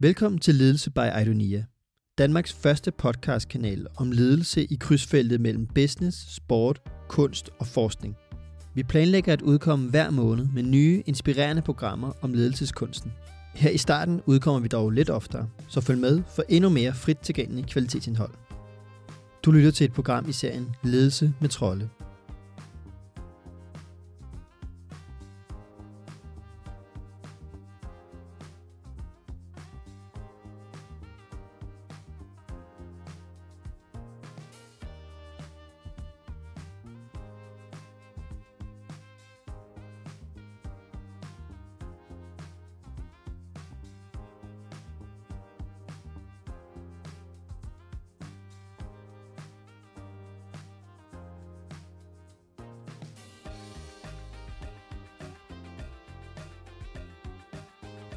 Velkommen til Ledelse by Idonia, Danmarks første podcastkanal om ledelse i krydsfeltet mellem business, sport, kunst og forskning. Vi planlægger at udkomme hver måned med nye, inspirerende programmer om ledelseskunsten. Her i starten udkommer vi dog lidt oftere, så følg med for endnu mere frit tilgængelig kvalitetsindhold. Du lytter til et program i serien Ledelse med Trolde.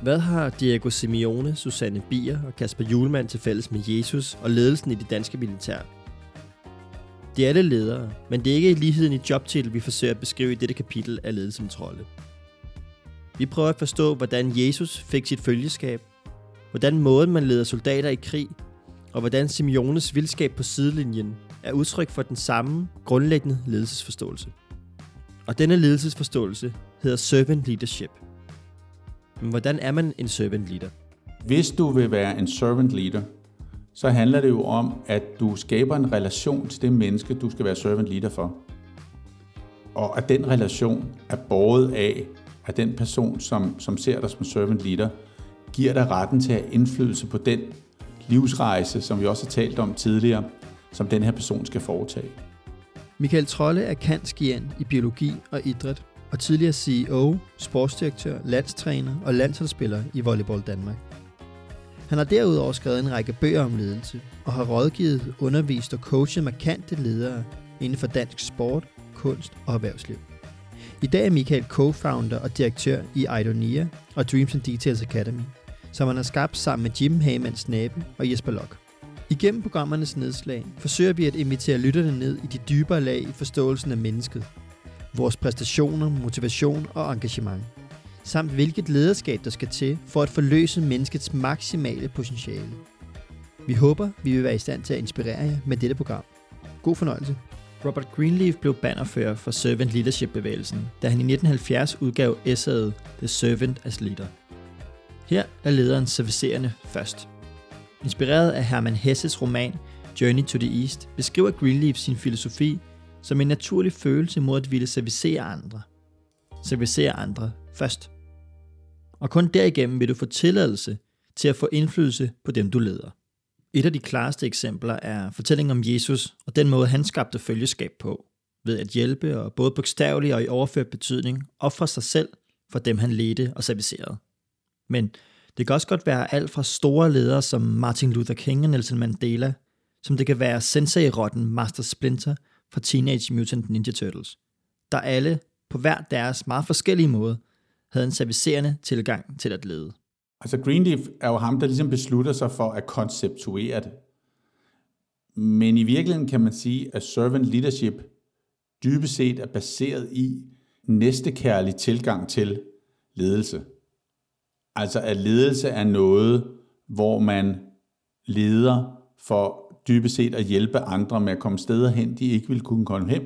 Hvad har Diego Simeone, Susanne Bier og Kasper Julemand til fælles med Jesus og ledelsen i det danske militær? De er alle ledere, men det er ikke ligheden i jobtitel, vi forsøger at beskrive i dette kapitel af ledelse trolde. Vi prøver at forstå, hvordan Jesus fik sit følgeskab, hvordan måden man leder soldater i krig, og hvordan Simeones vildskab på sidelinjen er udtryk for den samme grundlæggende ledelsesforståelse. Og denne ledelsesforståelse hedder servant leadership – men hvordan er man en servant leader? Hvis du vil være en servant leader, så handler det jo om, at du skaber en relation til det menneske, du skal være servant leader for. Og at den relation er båret af, at den person, som, som ser dig som servant leader, giver dig retten til at have indflydelse på den livsrejse, som vi også har talt om tidligere, som den her person skal foretage. Michael Trolle er kanskian i biologi og idræt og tidligere CEO, sportsdirektør, landstræner og landsholdsspiller i Volleyball Danmark. Han har derudover skrevet en række bøger om ledelse og har rådgivet, undervist og coachet markante ledere inden for dansk sport, kunst og erhvervsliv. I dag er Michael co-founder og direktør i Idonia og Dreams and Details Academy, som han har skabt sammen med Jim Hagemanns Snabe og Jesper Lok. Igennem programmernes nedslag forsøger vi at invitere lytterne ned i de dybere lag i forståelsen af mennesket vores præstationer, motivation og engagement, samt hvilket lederskab der skal til for at forløse menneskets maksimale potentiale. Vi håber, vi vil være i stand til at inspirere jer med dette program. God fornøjelse. Robert Greenleaf blev bannerfører for Servant Leadership-bevægelsen, da han i 1970 udgav essayet The Servant as Leader. Her er lederen servicerende først. Inspireret af Hermann Hesses roman Journey to the East, beskriver Greenleaf sin filosofi som en naturlig følelse mod at ville servicere andre. Servicere andre først. Og kun derigennem vil du få tilladelse til at få indflydelse på dem, du leder. Et af de klareste eksempler er fortællingen om Jesus og den måde, han skabte følgeskab på, ved at hjælpe og både bogstaveligt og i overført betydning ofre sig selv for dem, han ledte og servicerede. Men det kan også godt være alt fra store ledere som Martin Luther King og Nelson Mandela, som det kan være sensei-rotten Master Splinter – fra Teenage Mutant Ninja Turtles, der alle på hver deres meget forskellige måde havde en servicerende tilgang til at lede. Altså Greenleaf er jo ham, der ligesom beslutter sig for at konceptuere det. Men i virkeligheden kan man sige, at servant leadership dybest set er baseret i næstekærlig tilgang til ledelse. Altså at ledelse er noget, hvor man leder for dybest set at hjælpe andre med at komme steder hen, de ikke ville kunne komme hen,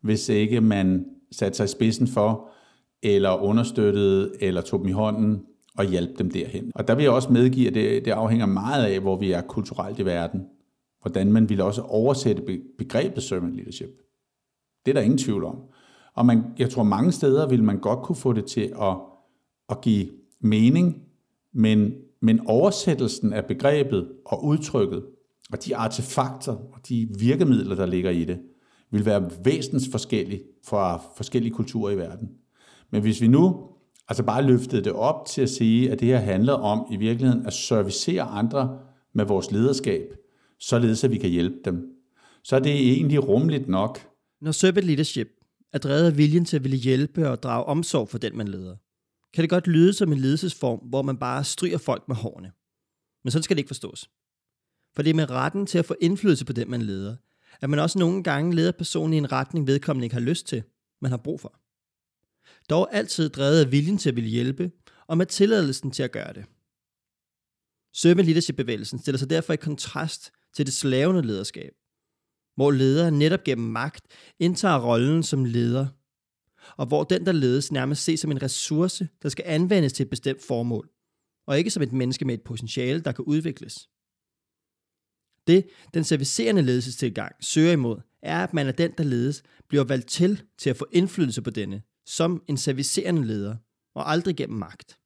hvis ikke man satte sig i spidsen for, eller understøttede, eller tog dem i hånden og hjalp dem derhen. Og der vil jeg også medgive, at det, det afhænger meget af, hvor vi er kulturelt i verden. Hvordan man vil også oversætte begrebet servant leadership. Det er der ingen tvivl om. Og man, jeg tror, mange steder vil man godt kunne få det til at, at give mening, men, men oversættelsen af begrebet og udtrykket og de artefakter og de virkemidler, der ligger i det, vil være væsentligt forskellige fra forskellige kulturer i verden. Men hvis vi nu altså bare løftede det op til at sige, at det her handler om i virkeligheden at servicere andre med vores lederskab, således at vi kan hjælpe dem, så er det egentlig rumligt nok. Når servant leadership er drevet af viljen til at ville hjælpe og drage omsorg for den, man leder, kan det godt lyde som en ledelsesform, hvor man bare stryger folk med hårene. Men sådan skal det ikke forstås. For det er med retten til at få indflydelse på den, man leder, at man også nogle gange leder personen i en retning, vedkommende ikke har lyst til, man har brug for. Dog altid drevet af viljen til at ville hjælpe, og med tilladelsen til at gøre det. Servant leadership-bevægelsen stiller sig derfor i kontrast til det slavende lederskab, hvor ledere netop gennem magt indtager rollen som leder, og hvor den, der ledes, nærmest ses som en ressource, der skal anvendes til et bestemt formål, og ikke som et menneske med et potentiale, der kan udvikles. Det, den servicerende ledelsestilgang søger imod, er, at man er den, der ledes, bliver valgt til til at få indflydelse på denne, som en servicerende leder, og aldrig gennem magt.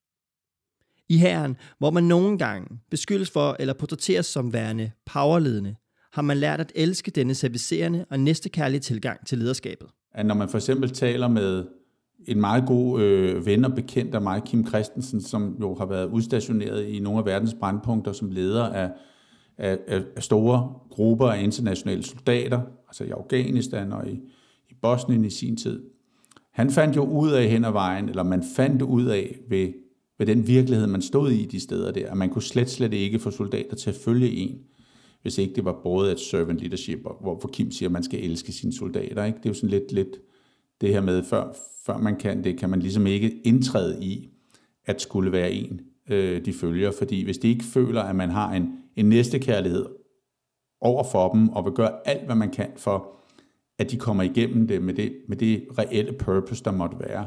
I herren, hvor man nogle gange beskyldes for eller portrætteres som værende powerledende, har man lært at elske denne servicerende og næstekærlige tilgang til lederskabet. At når man for eksempel taler med en meget god øh, ven og bekendt af mig, Kim Christensen, som jo har været udstationeret i nogle af verdens brandpunkter som leder af, af, af store grupper af internationale soldater, altså i Afghanistan og i, i Bosnien i sin tid. Han fandt jo ud af hen ad vejen, eller man fandt ud af ved, ved den virkelighed, man stod i de steder der, at man kunne slet, slet ikke få soldater til at følge en, hvis ikke det var både et servant leadership, hvor Kim siger, at man skal elske sine soldater. Ikke? Det er jo sådan lidt, lidt det her med, før, før man kan det, kan man ligesom ikke indtræde i, at skulle være en, øh, de følger. Fordi hvis de ikke føler, at man har en, en næstekærlighed over for dem, og vil gøre alt, hvad man kan for, at de kommer igennem det med det, med det reelle purpose, der måtte være,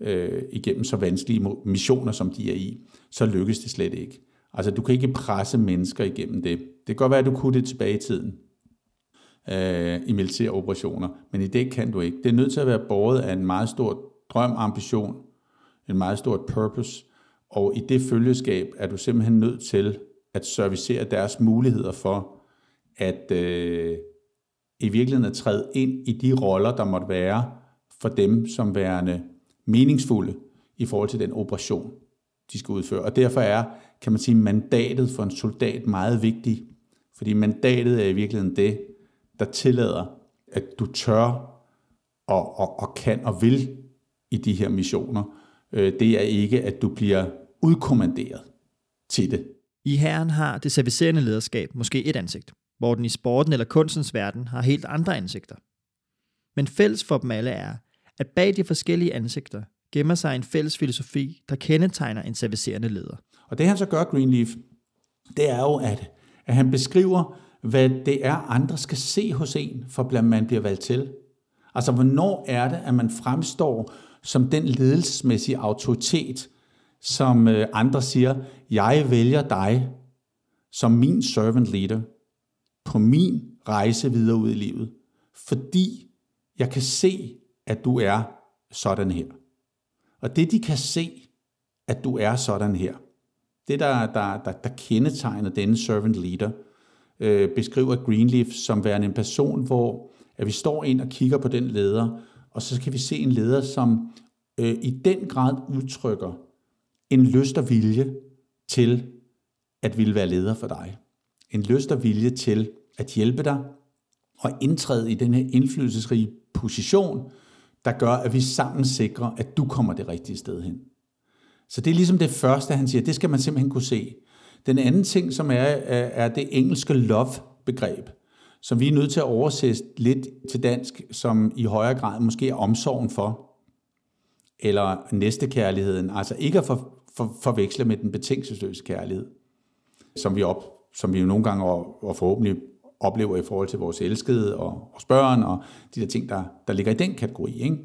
øh, igennem så vanskelige missioner, som de er i, så lykkes det slet ikke. Altså, du kan ikke presse mennesker igennem det. Det kan godt være, at du kunne det tilbage i tiden øh, i militære operationer, men i det kan du ikke. Det er nødt til at være båret af en meget stor drøm, ambition, en meget stort purpose, og i det følgeskab er du simpelthen nødt til at servicere deres muligheder for at øh, i virkeligheden at træde ind i de roller, der måtte være for dem som værende meningsfulde i forhold til den operation, de skal udføre. Og derfor er, kan man sige, mandatet for en soldat meget vigtigt, fordi mandatet er i virkeligheden det, der tillader, at du tør og, og, og kan og vil i de her missioner. Øh, det er ikke, at du bliver udkommanderet til det. I herren har det servicerende lederskab måske et ansigt, hvor den i sporten eller kunstens verden har helt andre ansigter. Men fælles for dem alle er, at bag de forskellige ansigter gemmer sig en fælles filosofi, der kendetegner en servicerende leder. Og det han så gør, Greenleaf, det er jo, at, at han beskriver, hvad det er, andre skal se hos en, for blandt man bliver valgt til. Altså, hvornår er det, at man fremstår som den ledelsesmæssige autoritet, som øh, andre siger, jeg vælger dig som min servant leader på min rejse videre ud i livet, fordi jeg kan se, at du er sådan her. Og det, de kan se, at du er sådan her, det, der, der, der, der kendetegner denne servant leader, øh, beskriver Greenleaf som værende en person, hvor at vi står ind og kigger på den leder, og så kan vi se en leder, som øh, i den grad udtrykker en lyst og vilje til at ville være leder for dig. En lyst og vilje til at hjælpe dig og indtræde i den her indflydelsesrige position, der gør, at vi sammen sikrer, at du kommer det rigtige sted hen. Så det er ligesom det første, han siger, det skal man simpelthen kunne se. Den anden ting, som er, er det engelske love-begreb, som vi er nødt til at oversætte lidt til dansk, som i højere grad måske er omsorgen for, eller næstekærligheden, altså ikke at for, for, forveksle med den betingelsesløse kærlighed, som vi, op, som vi jo nogle gange og, og forhåbentlig oplever i forhold til vores elskede og vores børn og de der ting, der, der ligger i den kategori. Ikke?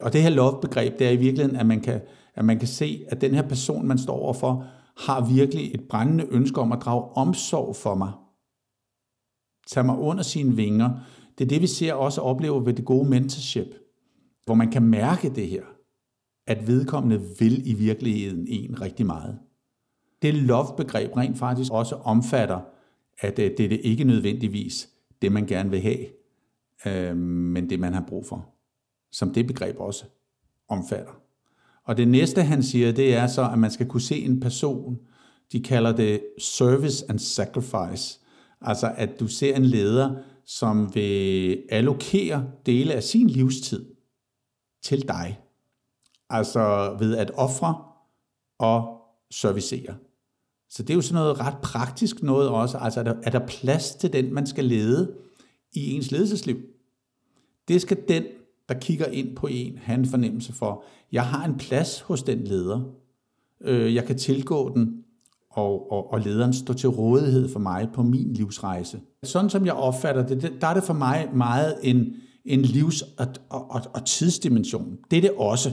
Og det her love-begreb, det er i virkeligheden, at man, kan, at man kan se, at den her person, man står overfor, har virkelig et brændende ønske om at drage omsorg for mig. Tag mig under sine vinger. Det er det, vi ser også oplever ved det gode mentorship, hvor man kan mærke det her, at vedkommende vil i virkeligheden en rigtig meget. Det love-begreb rent faktisk også omfatter, at øh, det er det ikke nødvendigvis det, man gerne vil have, øh, men det, man har brug for. Som det begreb også omfatter. Og det næste, han siger, det er så, at man skal kunne se en person, de kalder det service and sacrifice. Altså, at du ser en leder, som vil allokere dele af sin livstid til dig. Altså ved at ofre og servicere. Så det er jo sådan noget ret praktisk noget også. Altså er der, er der plads til den, man skal lede i ens ledelsesliv? Det skal den, der kigger ind på en, have en fornemmelse for. Jeg har en plads hos den leder. Øh, jeg kan tilgå den og, og, og lederen står til rådighed for mig på min livsrejse. Sådan som jeg opfatter det, der er det for mig meget en, en livs- og, og, og tidsdimension. Det er det også.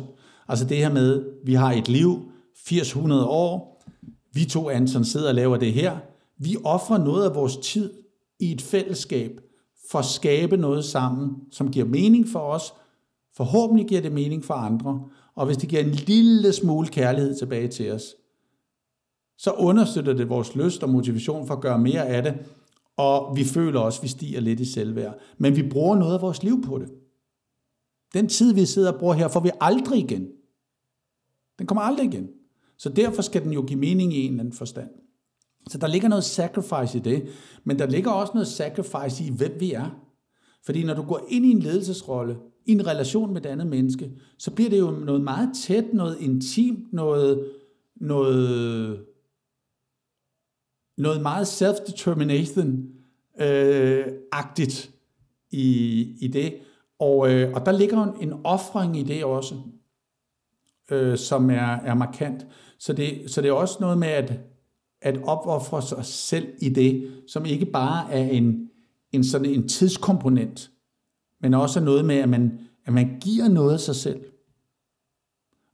Altså det her med, vi har et liv, 800 år, vi to Anton sidder og laver det her. Vi offrer noget af vores tid i et fællesskab for at skabe noget sammen, som giver mening for os. Forhåbentlig giver det mening for andre. Og hvis det giver en lille smule kærlighed tilbage til os, så understøtter det vores lyst og motivation for at gøre mere af det, og vi føler også, at vi stiger lidt i selvværd. Men vi bruger noget af vores liv på det. Den tid, vi sidder og bruger her, får vi aldrig igen. Den kommer aldrig igen. Så derfor skal den jo give mening i en eller anden forstand. Så der ligger noget sacrifice i det, men der ligger også noget sacrifice i, hvem vi er. Fordi når du går ind i en ledelsesrolle, i en relation med et andet menneske, så bliver det jo noget meget tæt, noget intimt, noget, noget, noget meget self-determination-agtigt øh, i, i det. Og, øh, og der ligger en, en offring i det også, øh, som er, er markant. Så det, så det er også noget med at, at opoffre sig selv i det, som ikke bare er en, en sådan en tidskomponent, men også noget med, at man, at man giver noget af sig selv.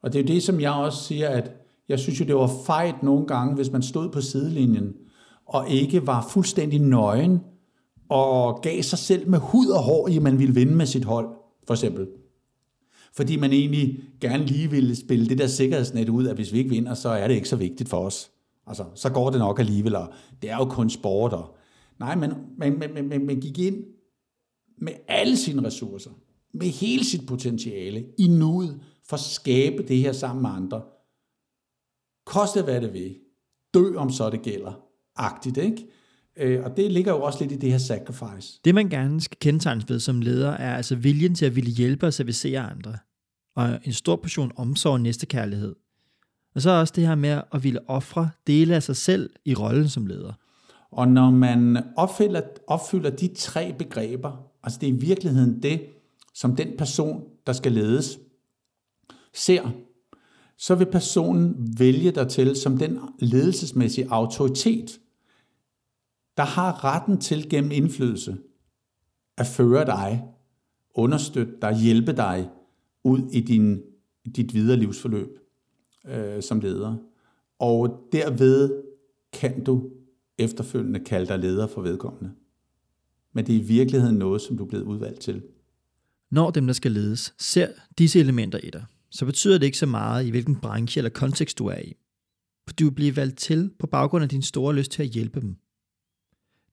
Og det er jo det, som jeg også siger, at jeg synes jo, det var fejt nogle gange, hvis man stod på sidelinjen, og ikke var fuldstændig nøgen, og gav sig selv med hud og hår, i man ville vinde med sit hold, for eksempel. Fordi man egentlig gerne lige ville spille det der sikkerhedsnet ud, at hvis vi ikke vinder, så er det ikke så vigtigt for os. Altså, så går det nok alligevel, og det er jo kun sport. Og... Nej, men man, man, man, man gik ind med alle sine ressourcer, med hele sit potentiale, i nuet, for at skabe det her sammen med andre. Koste hvad det vil. Dø om så det gælder. Agtigt, ikke? Øh, og det ligger jo også lidt i det her sacrifice. Det, man gerne skal kendetegnes ved som leder, er altså viljen til at ville hjælpe og servicere andre. Og en stor portion omsorg og næstekærlighed. Og så også det her med at ville ofre dele af sig selv i rollen som leder. Og når man opfylder, opfylder de tre begreber, altså det er i virkeligheden det, som den person, der skal ledes, ser, så vil personen vælge dig til som den ledelsesmæssige autoritet, der har retten til gennem indflydelse at føre dig, understøtte dig, hjælpe dig ud i din, dit videre livsforløb øh, som leder. Og derved kan du efterfølgende kalde dig leder for vedkommende. Men det er i virkeligheden noget, som du er blevet udvalgt til. Når dem, der skal ledes, ser disse elementer i dig, så betyder det ikke så meget, i hvilken branche eller kontekst du er i. For du bliver valgt til på baggrund af din store lyst til at hjælpe dem.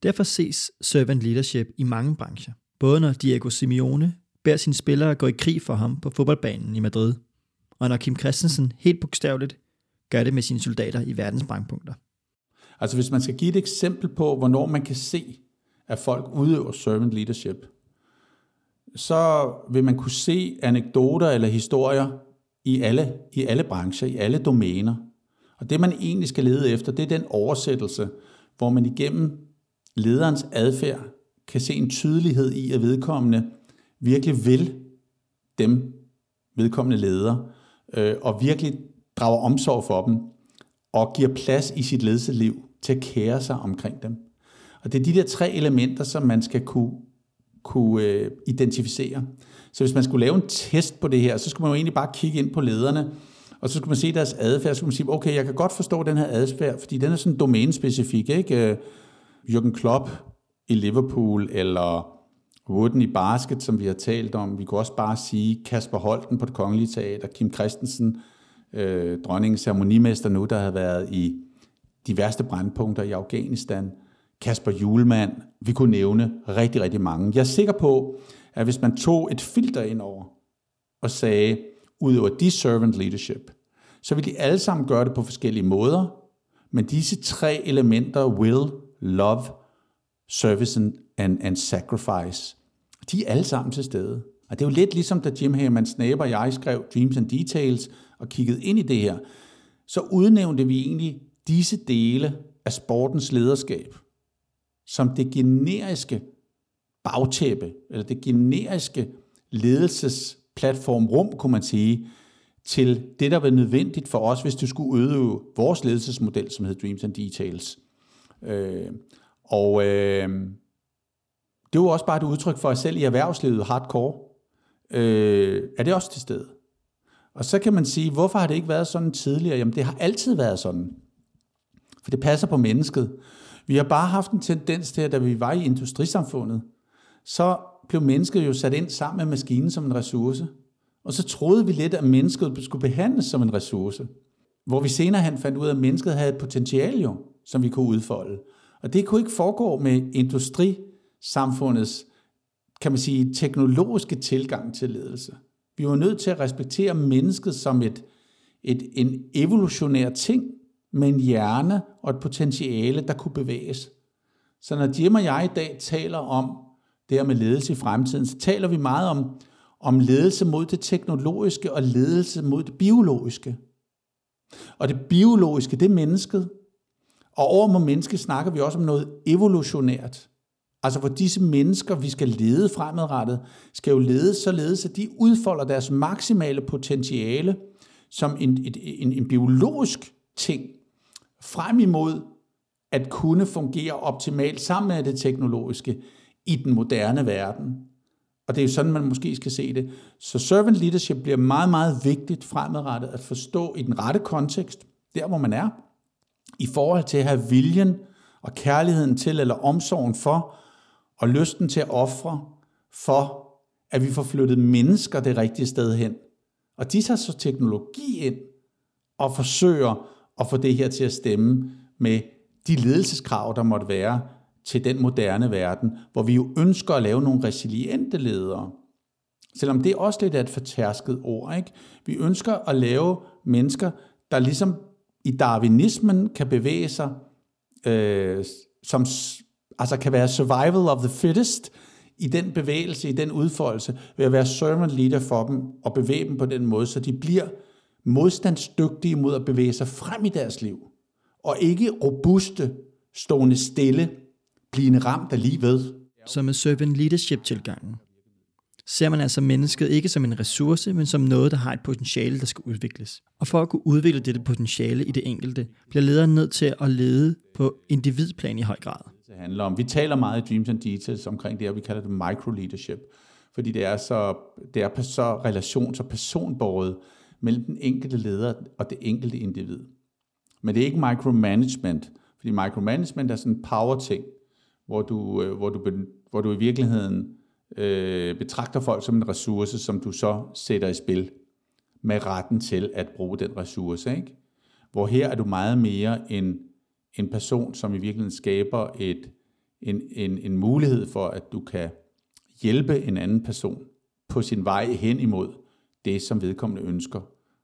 Derfor ses servant leadership i mange brancher. Både når Diego Simeone beder sine spillere gå i krig for ham på fodboldbanen i Madrid, og når Kim Christensen helt bogstaveligt gør det med sine soldater i verdens brandpunkter. Altså hvis man skal give et eksempel på, hvornår man kan se, at folk udøver servant leadership, så vil man kunne se anekdoter eller historier i alle, i alle brancher, i alle domæner. Og det man egentlig skal lede efter, det er den oversættelse, hvor man igennem lederens adfærd kan se en tydelighed i, at vedkommende virkelig vil dem, vedkommende leder, øh, og virkelig drager omsorg for dem, og giver plads i sit ledelseliv til at kære sig omkring dem. Og det er de der tre elementer, som man skal kunne, kunne øh, identificere. Så hvis man skulle lave en test på det her, så skulle man jo egentlig bare kigge ind på lederne, og så skulle man se deres adfærd, så skulle man sige, okay, jeg kan godt forstå den her adfærd, fordi den er sådan domænespecifik, ikke? Øh, Jürgen Klopp i Liverpool, eller Wooden i basket, som vi har talt om. Vi kunne også bare sige Kasper Holten på det kongelige teater, Kim Christensen, øh, dronningens ceremonimester nu, der har været i de værste brandpunkter i Afghanistan, Kasper Julemand, vi kunne nævne rigtig, rigtig mange. Jeg er sikker på, at hvis man tog et filter ind over og sagde, ud over de servant leadership, så vil de alle sammen gøre det på forskellige måder, men disse tre elementer, will, love, service and, and sacrifice, de er alle sammen til stede. Og det er jo lidt ligesom, da Jim Hammond Snape og jeg skrev Dreams and Details og kiggede ind i det her, så udnævnte vi egentlig disse dele af sportens lederskab som det generiske bagtæppe, eller det generiske ledelsesplatformrum, kunne man sige, til det, der var nødvendigt for os, hvis du skulle udøve vores ledelsesmodel, som hedder Dreams and Details. Øh, og øh, det var også bare et udtryk for, at selv i erhvervslivet hardcore, øh, er det også til stede. Og så kan man sige, hvorfor har det ikke været sådan tidligere? Jamen det har altid været sådan. For det passer på mennesket. Vi har bare haft en tendens til, at da vi var i industrisamfundet, så blev mennesket jo sat ind sammen med maskinen som en ressource. Og så troede vi lidt, at mennesket skulle behandles som en ressource. Hvor vi senere hen fandt ud af, at mennesket havde et potentiale jo, som vi kunne udfolde. Og det kunne ikke foregå med industrisamfundets, kan man sige, teknologiske tilgang til ledelse. Vi var nødt til at respektere mennesket som et, et, en evolutionær ting med en hjerne og et potentiale, der kunne bevæges. Så når Jim og jeg i dag taler om det her med ledelse i fremtiden, så taler vi meget om, om ledelse mod det teknologiske og ledelse mod det biologiske. Og det biologiske, det er mennesket. Og over mod menneske snakker vi også om noget evolutionært. Altså hvor disse mennesker, vi skal lede fremadrettet, skal jo lede således, at de udfolder deres maksimale potentiale som en, et, en, en biologisk ting, frem imod at kunne fungere optimalt sammen med det teknologiske i den moderne verden. Og det er jo sådan, man måske skal se det. Så servant leadership bliver meget, meget vigtigt fremadrettet at forstå i den rette kontekst, der hvor man er, i forhold til at have viljen og kærligheden til, eller omsorgen for, og lysten til at ofre for, at vi får flyttet mennesker det rigtige sted hen. Og de tager så teknologi ind og forsøger at få det her til at stemme med de ledelseskrav, der måtte være til den moderne verden, hvor vi jo ønsker at lave nogle resiliente ledere. Selvom det også lidt er et fortærsket ord. Ikke? Vi ønsker at lave mennesker, der ligesom i darwinismen kan bevæge sig, øh, som altså kan være survival of the fittest, i den bevægelse, i den udfoldelse, ved at være servant leader for dem og bevæge dem på den måde, så de bliver modstandsdygtige mod at bevæge sig frem i deres liv, og ikke robuste, stående stille, blivende ramt af livet. Så med servant leadership-tilgangen ser man altså mennesket ikke som en ressource, men som noget, der har et potentiale, der skal udvikles. Og for at kunne udvikle dette potentiale i det enkelte, bliver lederen nødt til at lede på individplan i høj grad. Det handler om. Vi taler meget i Dreams and Details omkring det, og vi kalder det micro-leadership, fordi det er så, det er så relations- og personbåret mellem den enkelte leder og det enkelte individ. Men det er ikke micromanagement, fordi micromanagement er sådan en power-ting, hvor du, øh, hvor du, hvor du i virkeligheden øh, betragter folk som en ressource, som du så sætter i spil med retten til at bruge den ressource. Ikke? Hvor her er du meget mere en, en person, som i virkeligheden skaber et, en, en, en mulighed for, at du kan hjælpe en anden person på sin vej hen imod det, som vedkommende ønsker,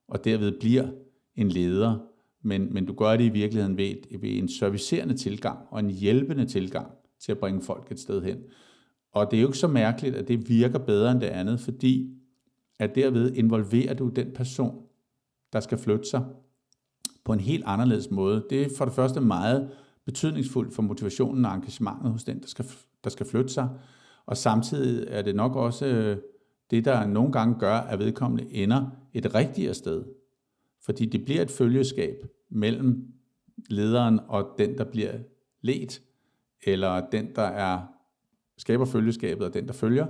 og derved bliver en leder, men, men du gør det i virkeligheden ved, ved en servicerende tilgang og en hjælpende tilgang til at bringe folk et sted hen. Og det er jo ikke så mærkeligt, at det virker bedre end det andet, fordi at derved involverer du den person, der skal flytte sig på en helt anderledes måde. Det er for det første meget betydningsfuldt for motivationen og engagementet hos den, der skal, der skal flytte sig. Og samtidig er det nok også øh, det, der nogle gange gør, at vedkommende ender et rigtigere sted. Fordi det bliver et følgeskab mellem lederen og den, der bliver let, eller den, der er skaber følgeskabet og den, der følger,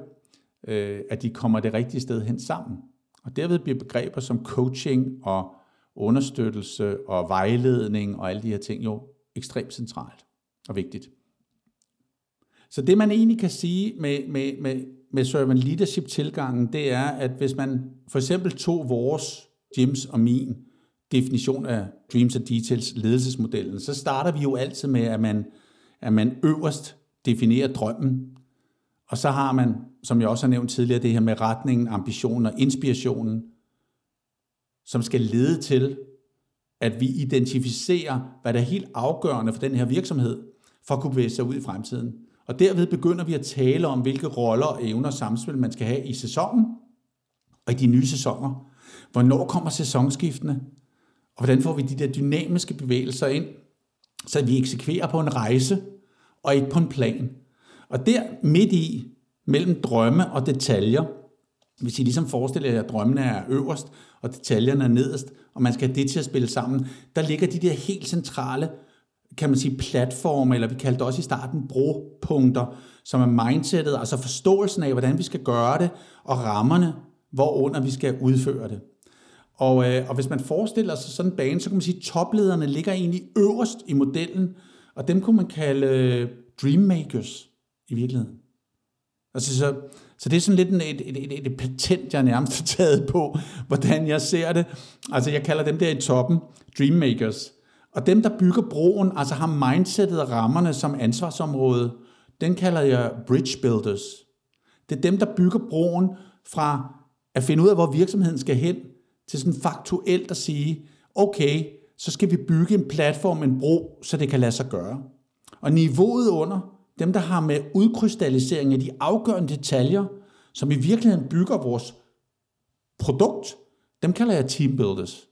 øh, at de kommer det rigtige sted hen sammen. Og derved bliver begreber som coaching og understøttelse og vejledning og alle de her ting jo ekstremt centralt og vigtigt. Så det man egentlig kan sige med, med, med, med servant leadership tilgangen, det er, at hvis man for eksempel tog vores, Jims og min definition af Dreams and Details ledelsesmodellen, så starter vi jo altid med, at man, at man øverst definerer drømmen, og så har man, som jeg også har nævnt tidligere, det her med retningen, ambitionen og inspirationen, som skal lede til, at vi identificerer, hvad der er helt afgørende for den her virksomhed, for at kunne bevæge sig ud i fremtiden. Og derved begynder vi at tale om, hvilke roller og evner og samspil man skal have i sæsonen, og i de nye sæsoner. Hvornår kommer sæsonskiftene? Og hvordan får vi de der dynamiske bevægelser ind, så vi eksekverer på en rejse, og ikke på en plan. Og der midt i, mellem drømme og detaljer, hvis I ligesom forestiller jer, at drømmene er øverst, og detaljerne er nederst, og man skal have det til at spille sammen, der ligger de der helt centrale, kan man sige, platforme, eller vi kaldte det også i starten bropunkter, som er mindsetet, altså forståelsen af, hvordan vi skal gøre det, og rammerne, hvorunder vi skal udføre det. Og, øh, og hvis man forestiller sig sådan en bane, så kan man sige, at toplederne ligger egentlig øverst i modellen, og dem kunne man kalde øh, dreammakers i virkeligheden. Altså, så, så det er sådan lidt en, et, et, et, et patent, jeg nærmest har taget på, hvordan jeg ser det. Altså, jeg kalder dem der i toppen dreammakers. Og dem, der bygger broen, altså har mindsetet og rammerne som ansvarsområde, den kalder jeg bridge builders. Det er dem, der bygger broen fra at finde ud af, hvor virksomheden skal hen, til sådan faktuelt at sige, okay, så skal vi bygge en platform, en bro, så det kan lade sig gøre. Og niveauet under, dem der har med udkrystallisering af de afgørende detaljer, som i virkeligheden bygger vores produkt, dem kalder jeg teambuilders.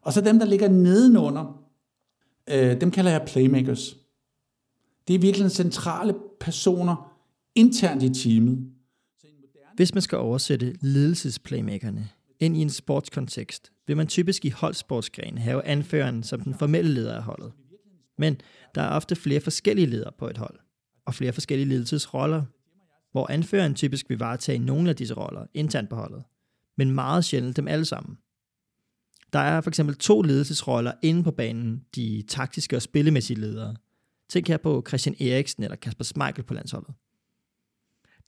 Og så dem, der ligger nedenunder, øh, dem kalder jeg playmakers. Det er virkelig centrale personer internt i teamet. Hvis man skal oversætte ledelsesplaymakerne ind i en sportskontekst, vil man typisk i holdsportsgren have anføreren som den formelle leder af holdet. Men der er ofte flere forskellige ledere på et hold, og flere forskellige ledelsesroller, hvor anføreren typisk vil varetage nogle af disse roller internt på holdet, men meget sjældent dem alle sammen. Der er for eksempel to ledelsesroller inde på banen, de taktiske og spillemæssige ledere. Tænk her på Christian Eriksen eller Kasper Schmeichel på landsholdet.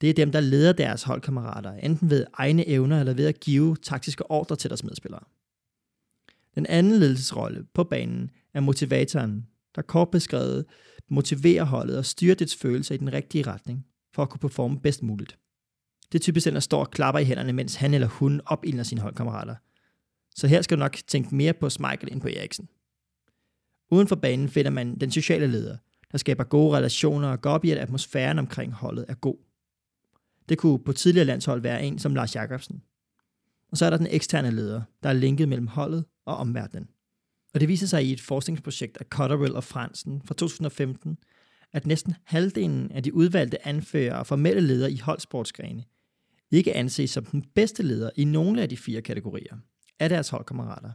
Det er dem, der leder deres holdkammerater, enten ved egne evner eller ved at give taktiske ordre til deres medspillere. Den anden ledelsesrolle på banen er motivatoren, der kort beskrevet motiverer holdet og styrer dets følelser i den rigtige retning, for at kunne performe bedst muligt. Det er typisk den, der står og klapper i hænderne, mens han eller hun opildner sine holdkammerater. Så her skal du nok tænke mere på Michael end på Eriksen. Uden for banen finder man den sociale leder, der skaber gode relationer og går op i, at atmosfæren omkring holdet er god. Det kunne på tidligere landshold være en som Lars Jakobsen. Og så er der den eksterne leder, der er linket mellem holdet og omverdenen. Og det viser sig i et forskningsprojekt af Cotterill og Fransen fra 2015, at næsten halvdelen af de udvalgte anfører og formelle ledere i holdsportsgrene ikke anses som den bedste leder i nogle af de fire kategorier af deres holdkammerater.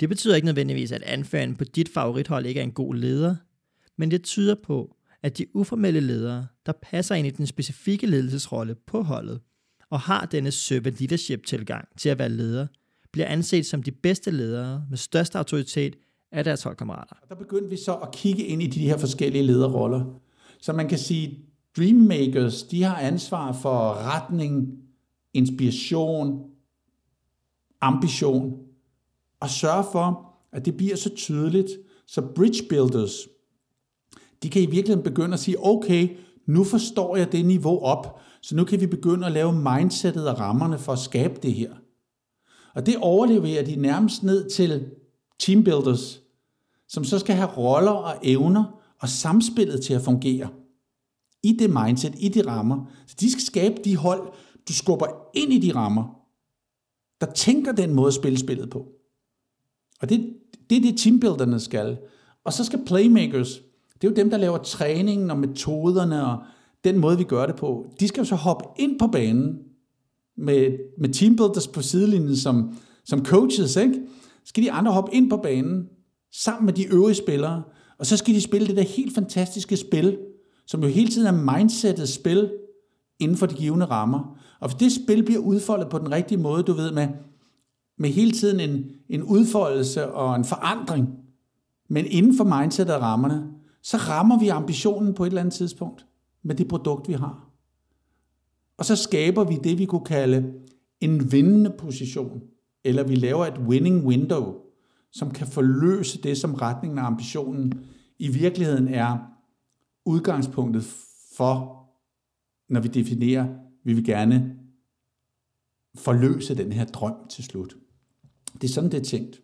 Det betyder ikke nødvendigvis, at anføreren på dit favorithold ikke er en god leder, men det tyder på, at de uformelle ledere, der passer ind i den specifikke ledelsesrolle på holdet, og har denne servant leadership tilgang til at være leder, bliver anset som de bedste ledere med størst autoritet af deres holdkammerater. Der begyndte vi så at kigge ind i de her forskellige lederroller. Så man kan sige, Dreammakers, de har ansvar for retning, inspiration, ambition, og sørge for, at det bliver så tydeligt, så bridge builders, de kan i virkeligheden begynde at sige, okay, nu forstår jeg det niveau op, så nu kan vi begynde at lave mindsetet og rammerne for at skabe det her. Og det overleverer de nærmest ned til teambuilders, som så skal have roller og evner og samspillet til at fungere. I det mindset, i de rammer. Så de skal skabe de hold, du skubber ind i de rammer, der tænker den måde at spille spillet på. Og det, det er det teambuilderne skal. Og så skal playmakers, det er jo dem, der laver træningen og metoderne og den måde, vi gør det på. De skal jo så hoppe ind på banen med, med teambuilders på sidelinjen som, som coaches, ikke? skal de andre hoppe ind på banen sammen med de øvrige spillere, og så skal de spille det der helt fantastiske spil, som jo hele tiden er mindsetet spil inden for de givende rammer. Og hvis det spil bliver udfoldet på den rigtige måde, du ved, med, med hele tiden en, en udfoldelse og en forandring, men inden for mindsetet og rammerne, så rammer vi ambitionen på et eller andet tidspunkt med det produkt, vi har. Og så skaber vi det, vi kunne kalde en vindende position, eller vi laver et winning window, som kan forløse det, som retningen og ambitionen i virkeligheden er udgangspunktet for, når vi definerer, vi vil gerne forløse den her drøm til slut. Det er sådan, det er tænkt.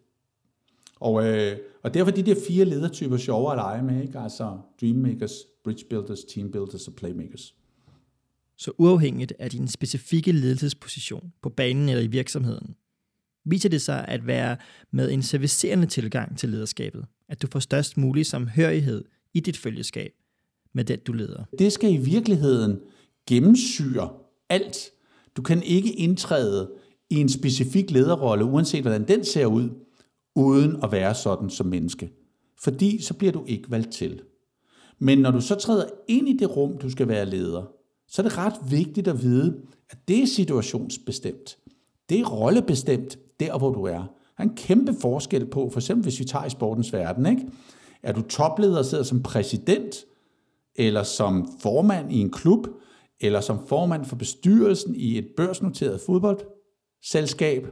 Og, øh, og derfor de der fire ledertyper sjovere at lege med, ikke? altså Dreammakers, Bridge Builders, Team Builders og Playmakers. Så uafhængigt af din specifikke ledelsesposition på banen eller i virksomheden, viser det sig at være med en servicerende tilgang til lederskabet, at du får størst mulig samhørighed i dit følgeskab med den, du leder. Det skal i virkeligheden gennemsyre alt. Du kan ikke indtræde i en specifik lederrolle, uanset hvordan den ser ud, uden at være sådan som menneske. Fordi så bliver du ikke valgt til. Men når du så træder ind i det rum, du skal være leder, så er det ret vigtigt at vide, at det er situationsbestemt. Det er rollebestemt, der hvor du er. Der er en kæmpe forskel på, for eksempel hvis vi tager i sportens verden, ikke? Er du topleder og sidder som præsident, eller som formand i en klub, eller som formand for bestyrelsen i et børsnoteret fodboldselskab?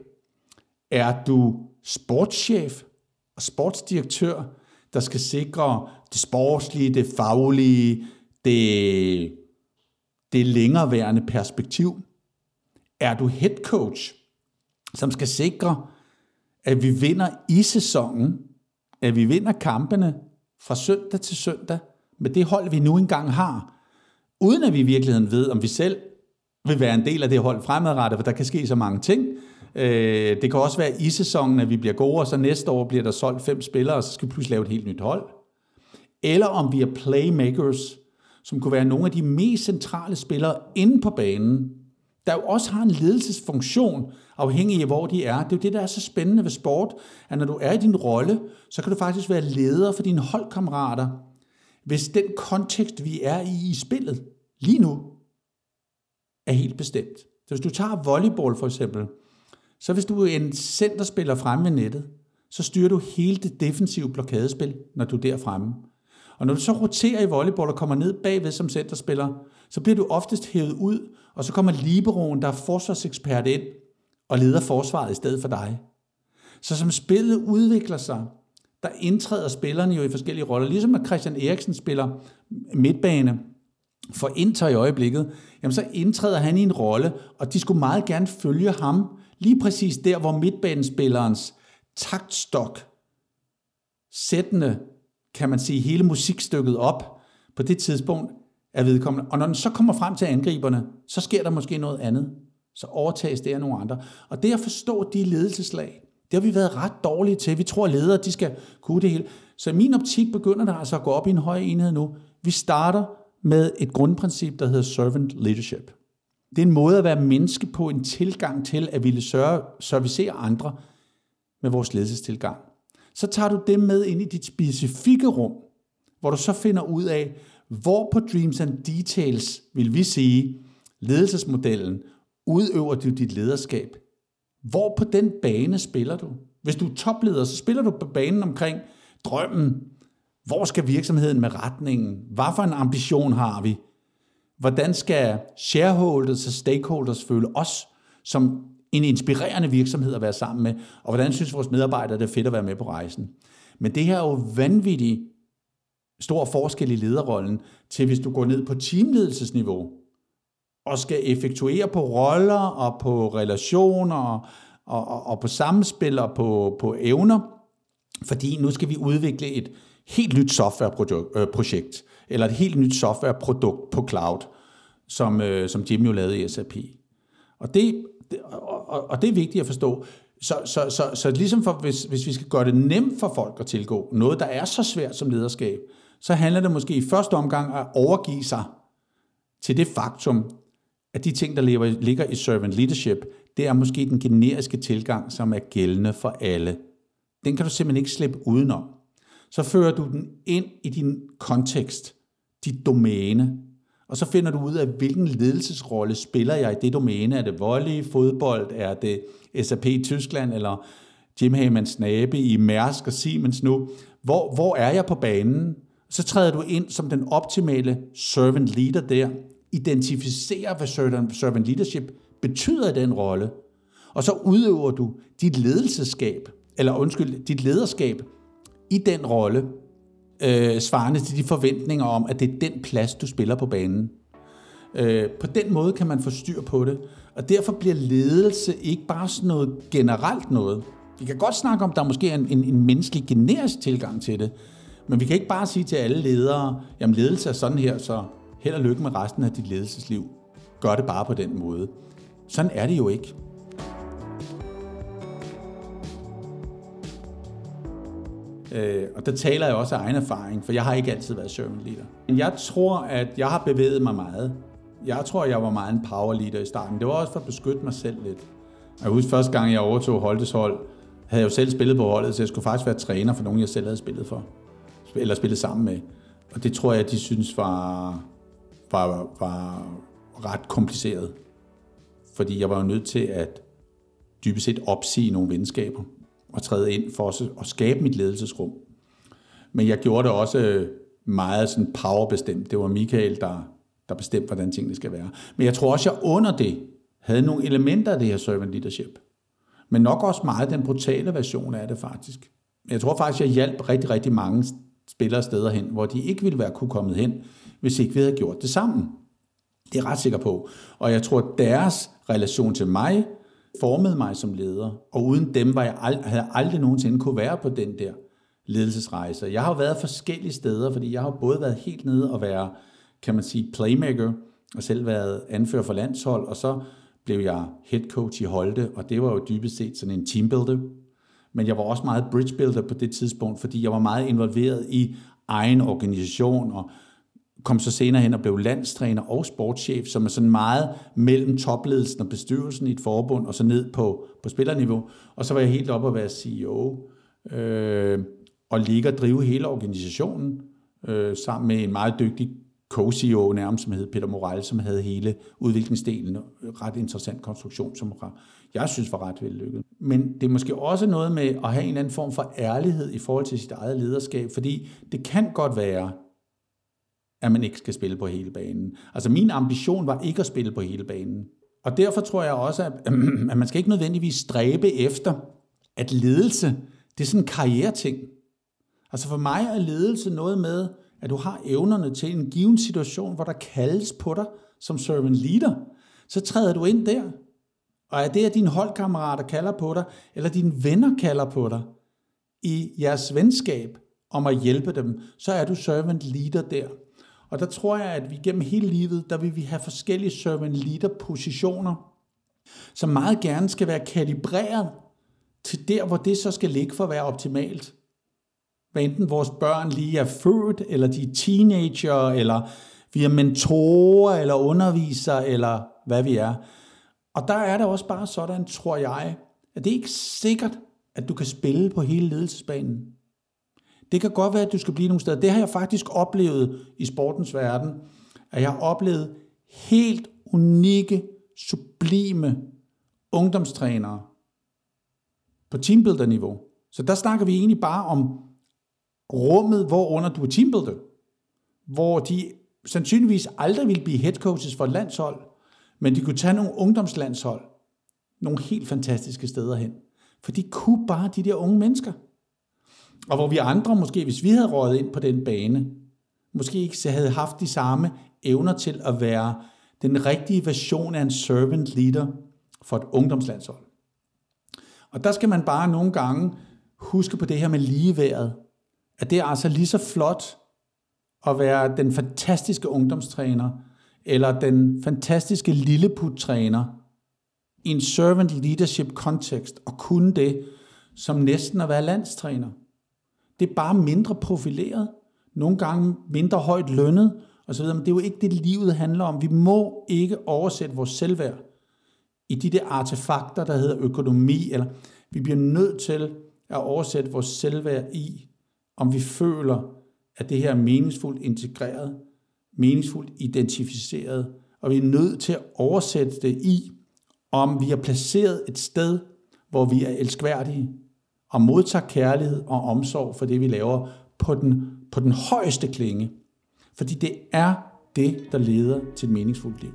Er du sportschef og sportsdirektør, der skal sikre det sportslige, det faglige, det, det længereværende perspektiv? Er du head coach, som skal sikre, at vi vinder i sæsonen, at vi vinder kampene fra søndag til søndag med det hold, vi nu engang har, uden at vi i virkeligheden ved, om vi selv vil være en del af det hold fremadrettet, for der kan ske så mange ting. Øh, det kan også være i sæsonen, at vi bliver gode, og så næste år bliver der solgt fem spillere, og så skal vi pludselig lave et helt nyt hold. Eller om vi er playmakers, som kunne være nogle af de mest centrale spillere inde på banen, der jo også har en ledelsesfunktion, afhængig af hvor de er. Det er jo det, der er så spændende ved sport, at når du er i din rolle, så kan du faktisk være leder for dine holdkammerater, hvis den kontekst, vi er i i spillet lige nu, er helt bestemt. Så hvis du tager volleyball for eksempel, så hvis du er en centerspiller fremme ved nettet, så styrer du hele det defensive blokadespil, når du er der fremme. Og når du så roterer i volleyball og kommer ned bagved som centerspiller, så bliver du oftest hævet ud, og så kommer liberoen, der er forsvarsekspert ind, og leder forsvaret i stedet for dig. Så som spillet udvikler sig, der indtræder spillerne jo i forskellige roller. Ligesom at Christian Eriksen spiller midtbane for Inter i øjeblikket, jamen så indtræder han i en rolle, og de skulle meget gerne følge ham, lige præcis der, hvor midtbanespillerens taktstok, sættende, kan man sige, hele musikstykket op på det tidspunkt er vedkommende. Og når den så kommer frem til angriberne, så sker der måske noget andet. Så overtages det af nogle andre. Og det at forstå de ledelseslag, det har vi været ret dårlige til. Vi tror, at ledere de skal kunne det hele. Så i min optik begynder der altså at gå op i en høj enhed nu. Vi starter med et grundprincip, der hedder servant leadership. Det er en måde at være menneske på, en tilgang til at ville sørge, servicere andre med vores ledelsestilgang. Så tager du det med ind i dit specifikke rum, hvor du så finder ud af, hvor på Dreams and Details, vil vi sige, ledelsesmodellen, udøver du dit lederskab hvor på den bane spiller du? Hvis du er topleder, så spiller du på banen omkring drømmen. Hvor skal virksomheden med retningen? Hvad for en ambition har vi? Hvordan skal shareholders og stakeholders føle os som en inspirerende virksomhed at være sammen med? Og hvordan synes vores medarbejdere, det er fedt at være med på rejsen? Men det her er jo vanvittigt stor forskel i lederrollen til, hvis du går ned på teamledelsesniveau og skal effektuere på roller og på relationer og, og, og på samspil og på, på evner, fordi nu skal vi udvikle et helt nyt softwareprojekt, øh, eller et helt nyt softwareprodukt på cloud, som, øh, som Jim jo lavede i SAP. Og det, og, og det er vigtigt at forstå. Så, så, så, så ligesom for, hvis, hvis vi skal gøre det nemt for folk at tilgå noget, der er så svært som lederskab, så handler det måske i første omgang at overgive sig til det faktum, at de ting, der ligger i servant leadership, det er måske den generiske tilgang, som er gældende for alle. Den kan du simpelthen ikke slippe udenom. Så fører du den ind i din kontekst, dit domæne, og så finder du ud af, hvilken ledelsesrolle spiller jeg i det domæne. Er det volley, fodbold, er det SAP i Tyskland, eller Jim Hammans Nabe i Mærsk og Siemens nu? Hvor, hvor er jeg på banen? Så træder du ind som den optimale servant leader der, identificerer, hvad servant leadership betyder i den rolle, og så udøver du dit ledelseskab, eller undskyld, dit lederskab i den rolle, øh, svarende til de forventninger om, at det er den plads, du spiller på banen. Øh, på den måde kan man få styr på det, og derfor bliver ledelse ikke bare sådan noget generelt noget. Vi kan godt snakke om, at der måske er en, en, en menneskelig generisk tilgang til det, men vi kan ikke bare sige til alle ledere, jamen ledelse er sådan her, så held og lykke med resten af dit ledelsesliv. Gør det bare på den måde. Sådan er det jo ikke. Øh, og der taler jeg også af egen erfaring, for jeg har ikke altid været servant leader. Men jeg tror, at jeg har bevæget mig meget Jeg tror, jeg var meget en power leader i starten. Det var også for at beskytte mig selv lidt. Jeg husker første gang, jeg overtog Holtes hold, havde jeg jo selv spillet på holdet, så jeg skulle faktisk være træner for nogen, jeg selv havde spillet for. Eller spillet sammen med. Og det tror jeg, de synes var, var, var ret kompliceret. Fordi jeg var jo nødt til at dybest set opsige nogle venskaber at træde ind for også at skabe mit ledelsesrum. Men jeg gjorde det også øh, meget sådan powerbestemt. Det var Michael, der, der bestemte, hvordan tingene skal være. Men jeg tror også, jeg under det havde nogle elementer af det her servant leadership. Men nok også meget den brutale version af det faktisk. Jeg tror faktisk, jeg hjalp rigtig, rigtig mange spillere steder hen, hvor de ikke ville være kunne kommet hen, hvis ikke vi havde gjort det sammen. Det er jeg ret sikker på. Og jeg tror, at deres relation til mig formede mig som leder. Og uden dem var jeg ald- havde jeg aldrig nogensinde kunne være på den der ledelsesrejse. Jeg har været forskellige steder, fordi jeg har både været helt nede og være, kan man sige, playmaker, og selv været anfører for landshold, og så blev jeg head coach i Holte, og det var jo dybest set sådan en teambuilder. Men jeg var også meget bridgebuilder på det tidspunkt, fordi jeg var meget involveret i egen organisation, og kom så senere hen og blev landstræner og sportschef, som er sådan meget mellem topledelsen og bestyrelsen i et forbund, og så ned på, på spillerniveau. Og så var jeg helt oppe at være CEO, øh, og ligge og drive hele organisationen, øh, sammen med en meget dygtig co-CEO nærmest, som hed Peter Morel, som havde hele udviklingsdelen, ret interessant konstruktion, som jeg synes var ret vellykket. Men det er måske også noget med at have en eller anden form for ærlighed i forhold til sit eget lederskab, fordi det kan godt være, at man ikke skal spille på hele banen. Altså min ambition var ikke at spille på hele banen. Og derfor tror jeg også, at, at man skal ikke nødvendigvis stræbe efter, at ledelse, det er sådan en karriereting. Altså for mig er ledelse noget med, at du har evnerne til en given situation, hvor der kaldes på dig som servant leader. Så træder du ind der. Og er det, at dine holdkammerater kalder på dig, eller dine venner kalder på dig, i jeres venskab om at hjælpe dem, så er du servant leader der. Og der tror jeg, at vi gennem hele livet, der vil vi have forskellige servant leader positioner, som meget gerne skal være kalibreret til der, hvor det så skal ligge for at være optimalt. Hvad enten vores børn lige er født, eller de er teenager, eller vi er mentorer, eller undervisere, eller hvad vi er. Og der er det også bare sådan, tror jeg, at det er ikke sikkert, at du kan spille på hele ledelsesbanen. Det kan godt være, at du skal blive nogle steder. Det har jeg faktisk oplevet i sportens verden, at jeg har oplevet helt unikke, sublime ungdomstrænere på teambuilder-niveau. Så der snakker vi egentlig bare om rummet, hvor under du er teambuilder, hvor de sandsynligvis aldrig vil blive head coaches for et landshold, men de kunne tage nogle ungdomslandshold, nogle helt fantastiske steder hen. For de kunne bare de der unge mennesker. Og hvor vi andre måske, hvis vi havde røget ind på den bane, måske ikke havde haft de samme evner til at være den rigtige version af en servant leader for et ungdomslandshold. Og der skal man bare nogle gange huske på det her med ligeværet. At det er altså lige så flot at være den fantastiske ungdomstræner, eller den fantastiske lilleput-træner i en servant leadership kontekst, og kunne det som næsten at være landstræner. Det er bare mindre profileret, nogle gange mindre højt lønnet, og så videre, men det er jo ikke det, livet handler om. Vi må ikke oversætte vores selvværd i de der artefakter, der hedder økonomi, eller vi bliver nødt til at oversætte vores selvværd i, om vi føler, at det her er meningsfuldt integreret, meningsfuldt identificeret, og vi er nødt til at oversætte det i, om vi er placeret et sted, hvor vi er elskværdige, og modtager kærlighed og omsorg for det, vi laver på den, på den højeste klinge. Fordi det er det, der leder til et meningsfuldt liv.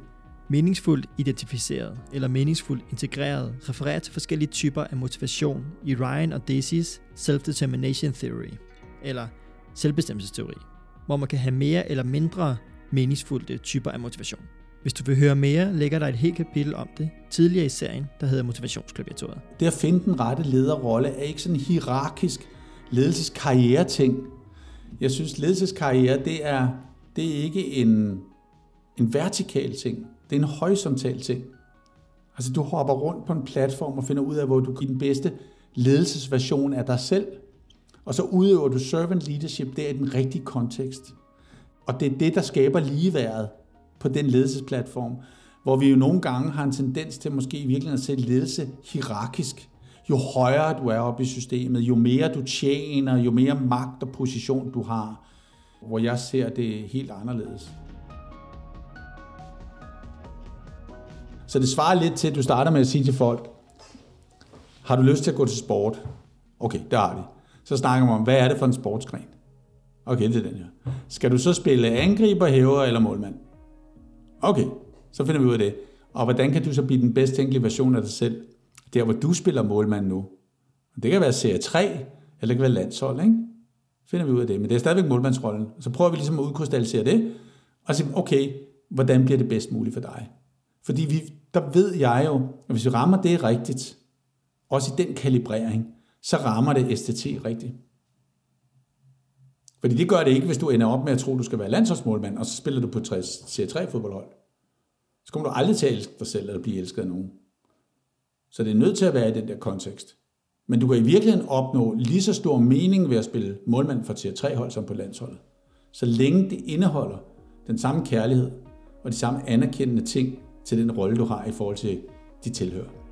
Meningsfuldt identificeret eller meningsfuldt integreret refererer til forskellige typer af motivation i Ryan og Daisy's Self-Determination Theory, eller selvbestemmelsesteori, hvor man kan have mere eller mindre meningsfulde typer af motivation. Hvis du vil høre mere, lægger der et helt kapitel om det tidligere i serien, der hedder Motivationsklaviaturet. Det at finde den rette lederrolle er ikke sådan en hierarkisk ledelseskarriere-ting. Jeg synes, ledelseskarriere, det er, det er ikke en, en vertikal ting. Det er en horisontal ting. Altså, du hopper rundt på en platform og finder ud af, hvor du kan den bedste ledelsesversion af dig selv. Og så udøver du servant leadership der i den rigtige kontekst. Og det er det, der skaber ligeværet på den ledelsesplatform, hvor vi jo nogle gange har en tendens til måske i virkeligheden at sætte ledelse hierarkisk. Jo højere du er oppe i systemet, jo mere du tjener, jo mere magt og position du har, hvor jeg ser det helt anderledes. Så det svarer lidt til, at du starter med at sige til folk, har du lyst til at gå til sport? Okay, det har vi. Så snakker man om, hvad er det for en sportsgren? Okay, det er den her. Skal du så spille angriber, hæver eller målmand? Okay, så finder vi ud af det. Og hvordan kan du så blive den bedst tænkelige version af dig selv, der hvor du spiller målmand nu? Det kan være serie 3, eller det kan være landshold, ikke? Finder vi ud af det. Men det er stadigvæk målmandsrollen. Så prøver vi ligesom at udkrystallisere det, og sige, okay, hvordan bliver det bedst muligt for dig? Fordi vi, der ved jeg jo, at hvis vi rammer det rigtigt, også i den kalibrering, så rammer det STT rigtigt. Fordi det gør det ikke, hvis du ender op med at tro, at du skal være landsholdsmålmand, og så spiller du på 60 C3 fodboldhold. Så kommer du aldrig til at elske dig selv, eller blive elsket af nogen. Så det er nødt til at være i den der kontekst. Men du kan i virkeligheden opnå lige så stor mening ved at spille målmand for tier 3 hold som på landsholdet. Så længe det indeholder den samme kærlighed og de samme anerkendende ting til den rolle, du har i forhold til de tilhører.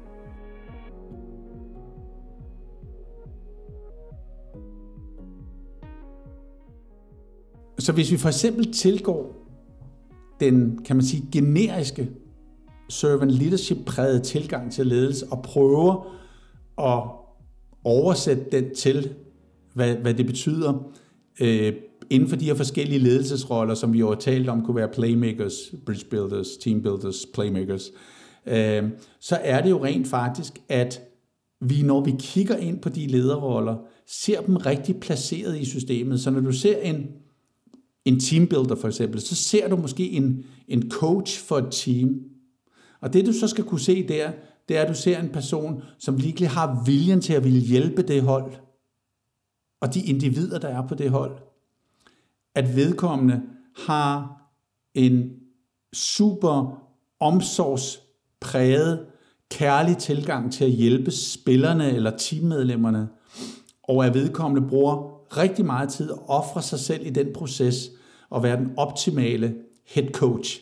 Så hvis vi for eksempel tilgår den, kan man sige, generiske servant leadership præget tilgang til ledelse og prøver at oversætte den til, hvad, hvad det betyder øh, inden for de her forskellige ledelsesroller, som vi jo har talt om, kunne være playmakers, bridge builders, team builders, playmakers, øh, så er det jo rent faktisk, at vi, når vi kigger ind på de lederroller, ser dem rigtig placeret i systemet. Så når du ser en en teambuilder for eksempel, så ser du måske en, en coach for et team. Og det du så skal kunne se der, det er, at du ser en person, som virkelig har viljen til at ville hjælpe det hold, og de individer, der er på det hold. At vedkommende har en super omsorgspræget, kærlig tilgang til at hjælpe spillerne eller teammedlemmerne, og at vedkommende bruger rigtig meget tid at ofre sig selv i den proces og være den optimale head coach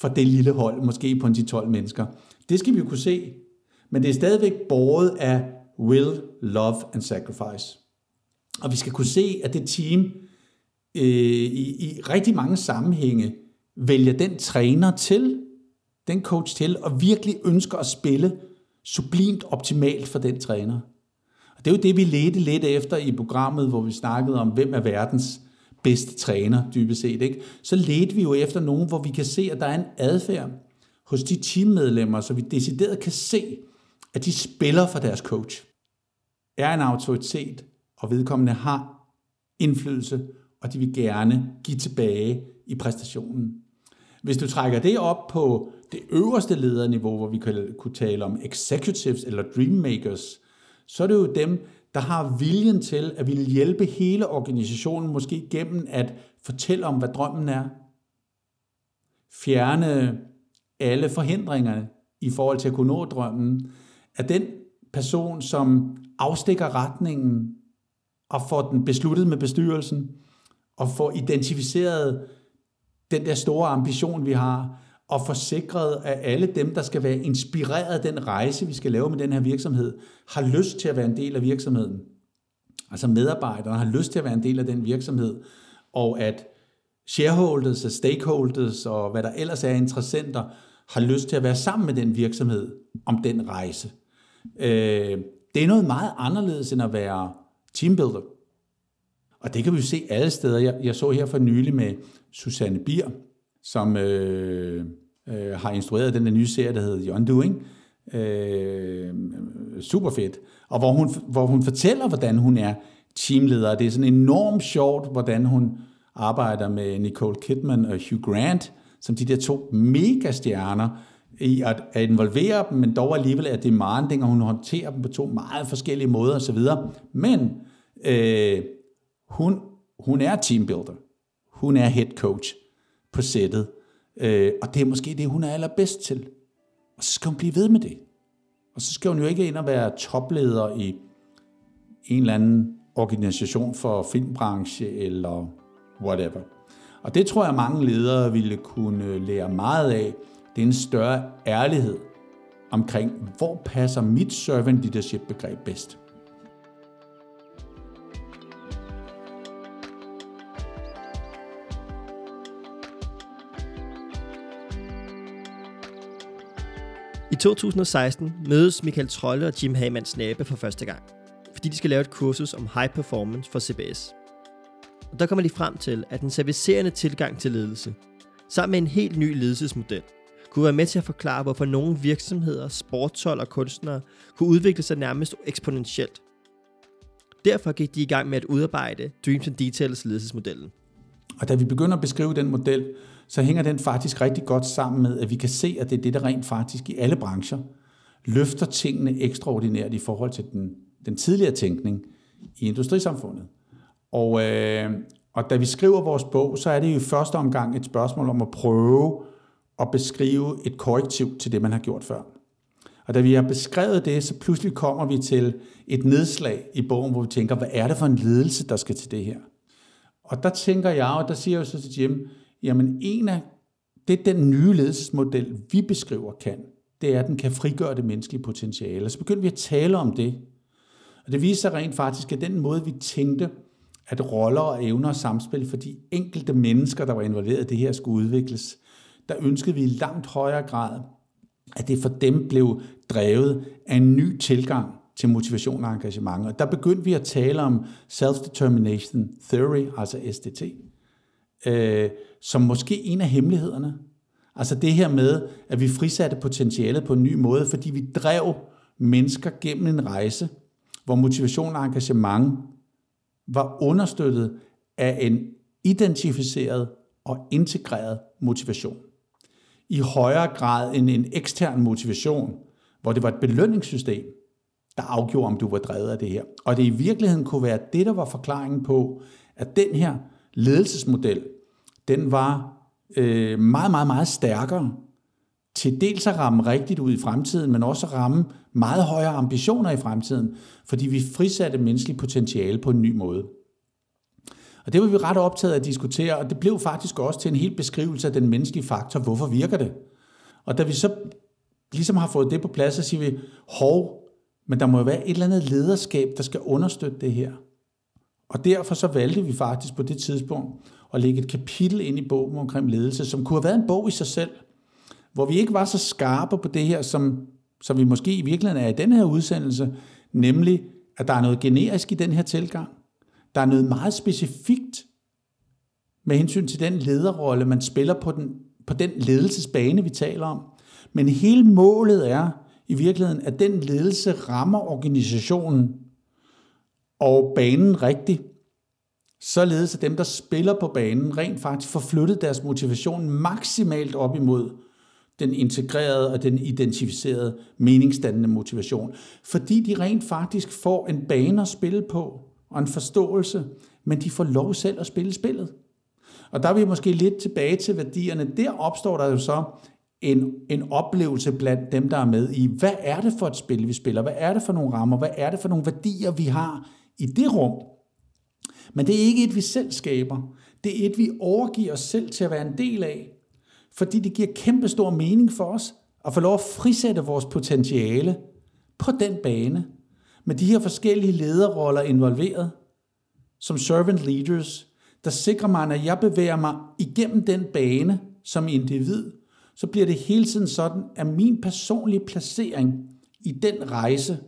for det lille hold, måske på en 10-12 mennesker. Det skal vi jo kunne se, men det er stadigvæk båret af will, love and sacrifice. Og vi skal kunne se, at det team øh, i, i rigtig mange sammenhænge vælger den træner til, den coach til, og virkelig ønsker at spille sublimt optimalt for den træner. Og det er jo det, vi ledte lidt efter i programmet, hvor vi snakkede om, hvem er verdens bedste træner, dybest set. Ikke? Så ledte vi jo efter nogen, hvor vi kan se, at der er en adfærd hos de teammedlemmer, så vi decideret kan se, at de spiller for deres coach. Er en autoritet, og vedkommende har indflydelse, og de vil gerne give tilbage i præstationen. Hvis du trækker det op på det øverste lederniveau, hvor vi kunne tale om executives eller dreammakers, så er det jo dem, der har viljen til at ville hjælpe hele organisationen, måske gennem at fortælle om, hvad drømmen er. Fjerne alle forhindringerne i forhold til at kunne nå drømmen. At den person, som afstikker retningen og får den besluttet med bestyrelsen, og får identificeret den der store ambition, vi har, og forsikret, at alle dem, der skal være inspireret af den rejse, vi skal lave med den her virksomhed, har lyst til at være en del af virksomheden. Altså medarbejderne har lyst til at være en del af den virksomhed, og at shareholders og stakeholders og hvad der ellers er interessenter, har lyst til at være sammen med den virksomhed om den rejse. Øh, det er noget meget anderledes end at være teambuilder. Og det kan vi jo se alle steder. Jeg, jeg så her for nylig med Susanne Bier, som øh, øh, har instrueret den der nye serie, der hedder The Undoing. Øh, super fedt. Og hvor hun, hvor hun fortæller, hvordan hun er teamleder. Det er sådan enormt sjovt, hvordan hun arbejder med Nicole Kidman og Hugh Grant, som de der to mega stjerner, i at, at involvere dem, men dog alligevel er demanding, og hun håndterer dem på to meget forskellige måder osv. Men øh, hun, hun er teambuilder. Hun er head coach på sættet. Øh, og det er måske det, hun er allerbedst til. Og så skal hun blive ved med det. Og så skal hun jo ikke ind og være topleder i en eller anden organisation for filmbranche eller whatever. Og det tror jeg, mange ledere ville kunne lære meget af. Det er en større ærlighed omkring, hvor passer mit servant leadership begreb bedst. 2016 mødes Michael Trolle og Jim Hamann Snabe for første gang, fordi de skal lave et kursus om high performance for CBS. Og der kommer de frem til, at den servicerende tilgang til ledelse, sammen med en helt ny ledelsesmodel, kunne være med til at forklare, hvorfor nogle virksomheder, sportshold og kunstnere kunne udvikle sig nærmest eksponentielt. Derfor gik de i gang med at udarbejde Dreams and Details ledelsesmodellen. Og da vi begynder at beskrive den model, så hænger den faktisk rigtig godt sammen med, at vi kan se, at det er det, der rent faktisk i alle brancher løfter tingene ekstraordinært i forhold til den, den tidligere tænkning i industrisamfundet. Og, øh, og da vi skriver vores bog, så er det jo i første omgang et spørgsmål om at prøve at beskrive et korrektiv til det, man har gjort før. Og da vi har beskrevet det, så pludselig kommer vi til et nedslag i bogen, hvor vi tænker, hvad er det for en ledelse, der skal til det her? Og der tænker jeg, og der siger jeg så til Jim, jamen en af det, den nye ledelsesmodel, vi beskriver kan, det er, at den kan frigøre det menneskelige potentiale. Og så begyndte vi at tale om det. Og det viser sig rent faktisk, at den måde, vi tænkte, at roller og evner og samspil for de enkelte mennesker, der var involveret i det her, skulle udvikles, der ønskede vi i langt højere grad, at det for dem blev drevet af en ny tilgang til motivation og engagement. Og der begyndte vi at tale om Self-Determination Theory, altså SDT, øh, som måske en af hemmelighederne. Altså det her med, at vi frisatte potentialet på en ny måde, fordi vi drev mennesker gennem en rejse, hvor motivation og engagement var understøttet af en identificeret og integreret motivation. I højere grad end en ekstern motivation, hvor det var et belønningssystem, der afgjorde, om du var drevet af det her. Og det i virkeligheden kunne være det, der var forklaringen på, at den her ledelsesmodel, den var øh, meget, meget, meget stærkere til dels at ramme rigtigt ud i fremtiden, men også at ramme meget højere ambitioner i fremtiden, fordi vi frisatte menneskelig potentiale på en ny måde. Og det var vi ret optaget af at diskutere, og det blev faktisk også til en helt beskrivelse af den menneskelige faktor, hvorfor virker det? Og da vi så ligesom har fået det på plads, så siger vi, hov, men der må jo være et eller andet lederskab, der skal understøtte det her. Og derfor så valgte vi faktisk på det tidspunkt at lægge et kapitel ind i bogen omkring ledelse, som kunne have været en bog i sig selv, hvor vi ikke var så skarpe på det her, som, som vi måske i virkeligheden er i den her udsendelse, nemlig at der er noget generisk i den her tilgang. Der er noget meget specifikt med hensyn til den lederrolle, man spiller på den, på den ledelsesbane, vi taler om. Men hele målet er i virkeligheden, at den ledelse rammer organisationen og banen rigtigt, således at dem, der spiller på banen, rent faktisk får flyttet deres motivation maksimalt op imod den integrerede og den identificerede meningsdannende motivation. Fordi de rent faktisk får en bane at spille på, og en forståelse, men de får lov selv at spille spillet. Og der er vi måske lidt tilbage til værdierne. Der opstår der jo så en, en oplevelse blandt dem, der er med i, hvad er det for et spil, vi spiller? Hvad er det for nogle rammer? Hvad er det for nogle værdier, vi har i det rum? Men det er ikke et, vi selv skaber. Det er et, vi overgiver os selv til at være en del af, fordi det giver kæmpe stor mening for os at få lov at frisætte vores potentiale på den bane, med de her forskellige lederroller involveret, som servant leaders, der sikrer mig, at jeg bevæger mig igennem den bane som individ, så bliver det hele tiden sådan, at min personlige placering i den rejse,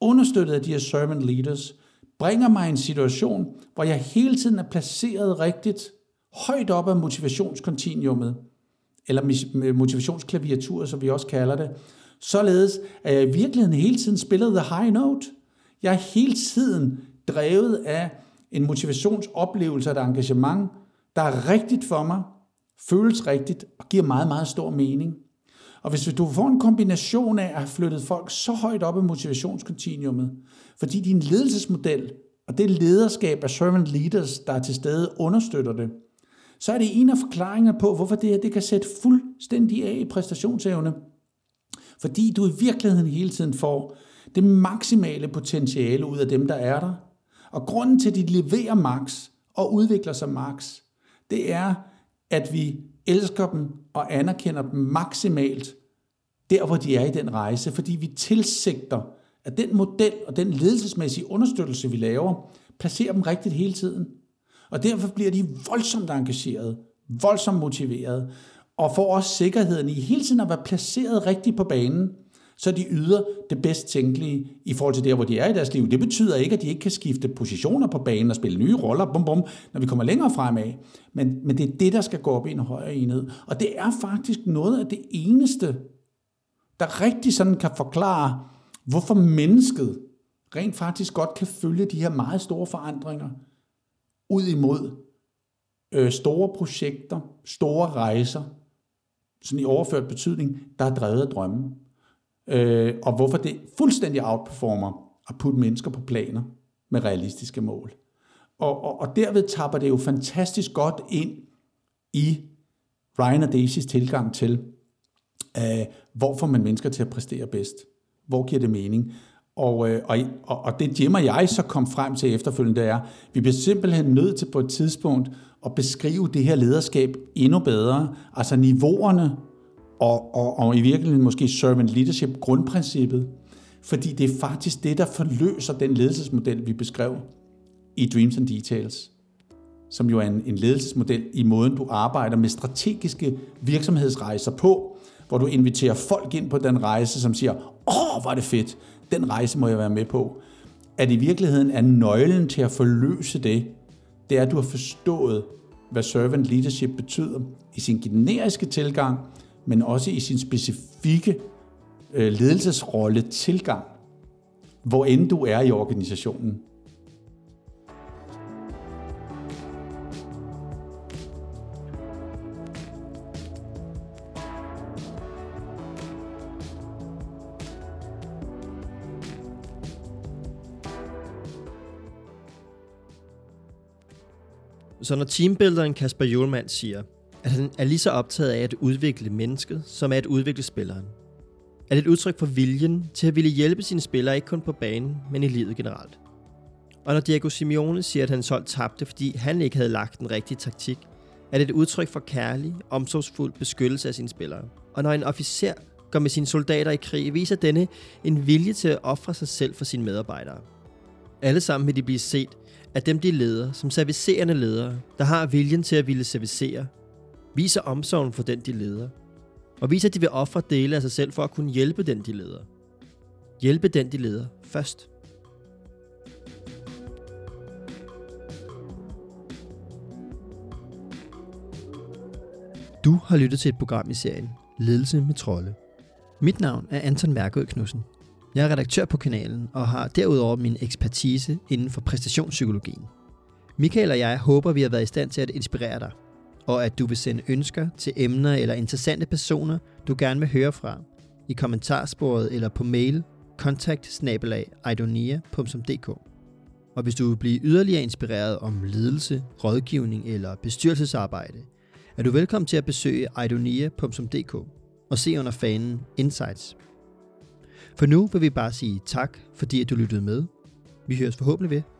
understøttet af de her servant leaders, bringer mig i en situation, hvor jeg hele tiden er placeret rigtigt, højt op af motivationskontinuumet, eller motivationsklaviaturet, som vi også kalder det, således at jeg i virkeligheden hele tiden spiller the high note. Jeg er hele tiden drevet af en motivationsoplevelse og et engagement, der er rigtigt for mig, føles rigtigt og giver meget, meget stor mening. Og hvis du får en kombination af at have flyttet folk så højt op i motivationskontinuumet, fordi din ledelsesmodel og det lederskab af servant leaders, der er til stede, understøtter det, så er det en af forklaringerne på, hvorfor det her det kan sætte fuldstændig af i præstationsevne. Fordi du i virkeligheden hele tiden får det maksimale potentiale ud af dem, der er der. Og grunden til, at de leverer max og udvikler sig max, det er, at vi elsker dem og anerkender dem maksimalt, der hvor de er i den rejse, fordi vi tilsigter, at den model og den ledelsesmæssige understøttelse, vi laver, placerer dem rigtigt hele tiden. Og derfor bliver de voldsomt engagerede, voldsomt motiverede, og får også sikkerheden i hele tiden at være placeret rigtigt på banen, så de yder det bedst tænkelige i forhold til der, hvor de er i deres liv. Det betyder ikke, at de ikke kan skifte positioner på banen og spille nye roller, bum, bum, når vi kommer længere fremad. Men, men det er det, der skal gå op i en højere enhed. Og det er faktisk noget af det eneste, der rigtig sådan kan forklare, hvorfor mennesket rent faktisk godt kan følge de her meget store forandringer ud imod øh, store projekter, store rejser, sådan i overført betydning, der er drevet af drømme. Øh, og hvorfor det fuldstændig outperformer at putte mennesker på planer med realistiske mål. Og, og, og derved tapper det jo fantastisk godt ind i Ryan og Daisys tilgang til, øh, hvor får man mennesker til at præstere bedst? Hvor giver det mening? Og, øh, og, og, og det Jim og jeg så kom frem til efterfølgende, det er, vi bliver simpelthen nødt til på et tidspunkt at beskrive det her lederskab endnu bedre. Altså niveauerne og, og, og i virkeligheden måske servant leadership grundprincippet. Fordi det er faktisk det, der forløser den ledelsesmodel, vi beskrev i Dreams and Details som jo er en, en ledelsesmodel i måden, du arbejder med strategiske virksomhedsrejser på, hvor du inviterer folk ind på den rejse, som siger, åh, hvor er det fedt, den rejse må jeg være med på. At i virkeligheden er nøglen til at forløse det, det er, at du har forstået, hvad servant leadership betyder i sin generiske tilgang, men også i sin specifikke øh, ledelsesrolle tilgang, hvor end du er i organisationen. Så når teambuilderen Kasper Julemand siger, at han er lige så optaget af at udvikle mennesket, som af at udvikle spilleren, er det et udtryk for viljen til at ville hjælpe sine spillere ikke kun på banen, men i livet generelt. Og når Diego Simeone siger, at hans hold tabte, fordi han ikke havde lagt den rigtige taktik, er det et udtryk for kærlig, omsorgsfuld beskyttelse af sine spillere. Og når en officer går med sine soldater i krig, viser denne en vilje til at ofre sig selv for sine medarbejdere. Alle sammen vil de blive set at dem de leder, som servicerende ledere, der har viljen til at ville servicere, viser omsorgen for den de leder, og viser, at de vil ofre dele af sig selv for at kunne hjælpe den de leder. Hjælpe den de leder først. Du har lyttet til et program i serien Ledelse med trolde. Mit navn er Anton Mærkød Knudsen. Jeg er redaktør på kanalen og har derudover min ekspertise inden for præstationspsykologien. Michael og jeg håber, vi har været i stand til at inspirere dig, og at du vil sende ønsker til emner eller interessante personer, du gerne vil høre fra, i kommentarsporet eller på mail kontakt Og hvis du vil blive yderligere inspireret om ledelse, rådgivning eller bestyrelsesarbejde, er du velkommen til at besøge idonia.dk og se under fanen Insights. For nu vil vi bare sige tak, fordi at du lyttede med. Vi høres forhåbentlig ved.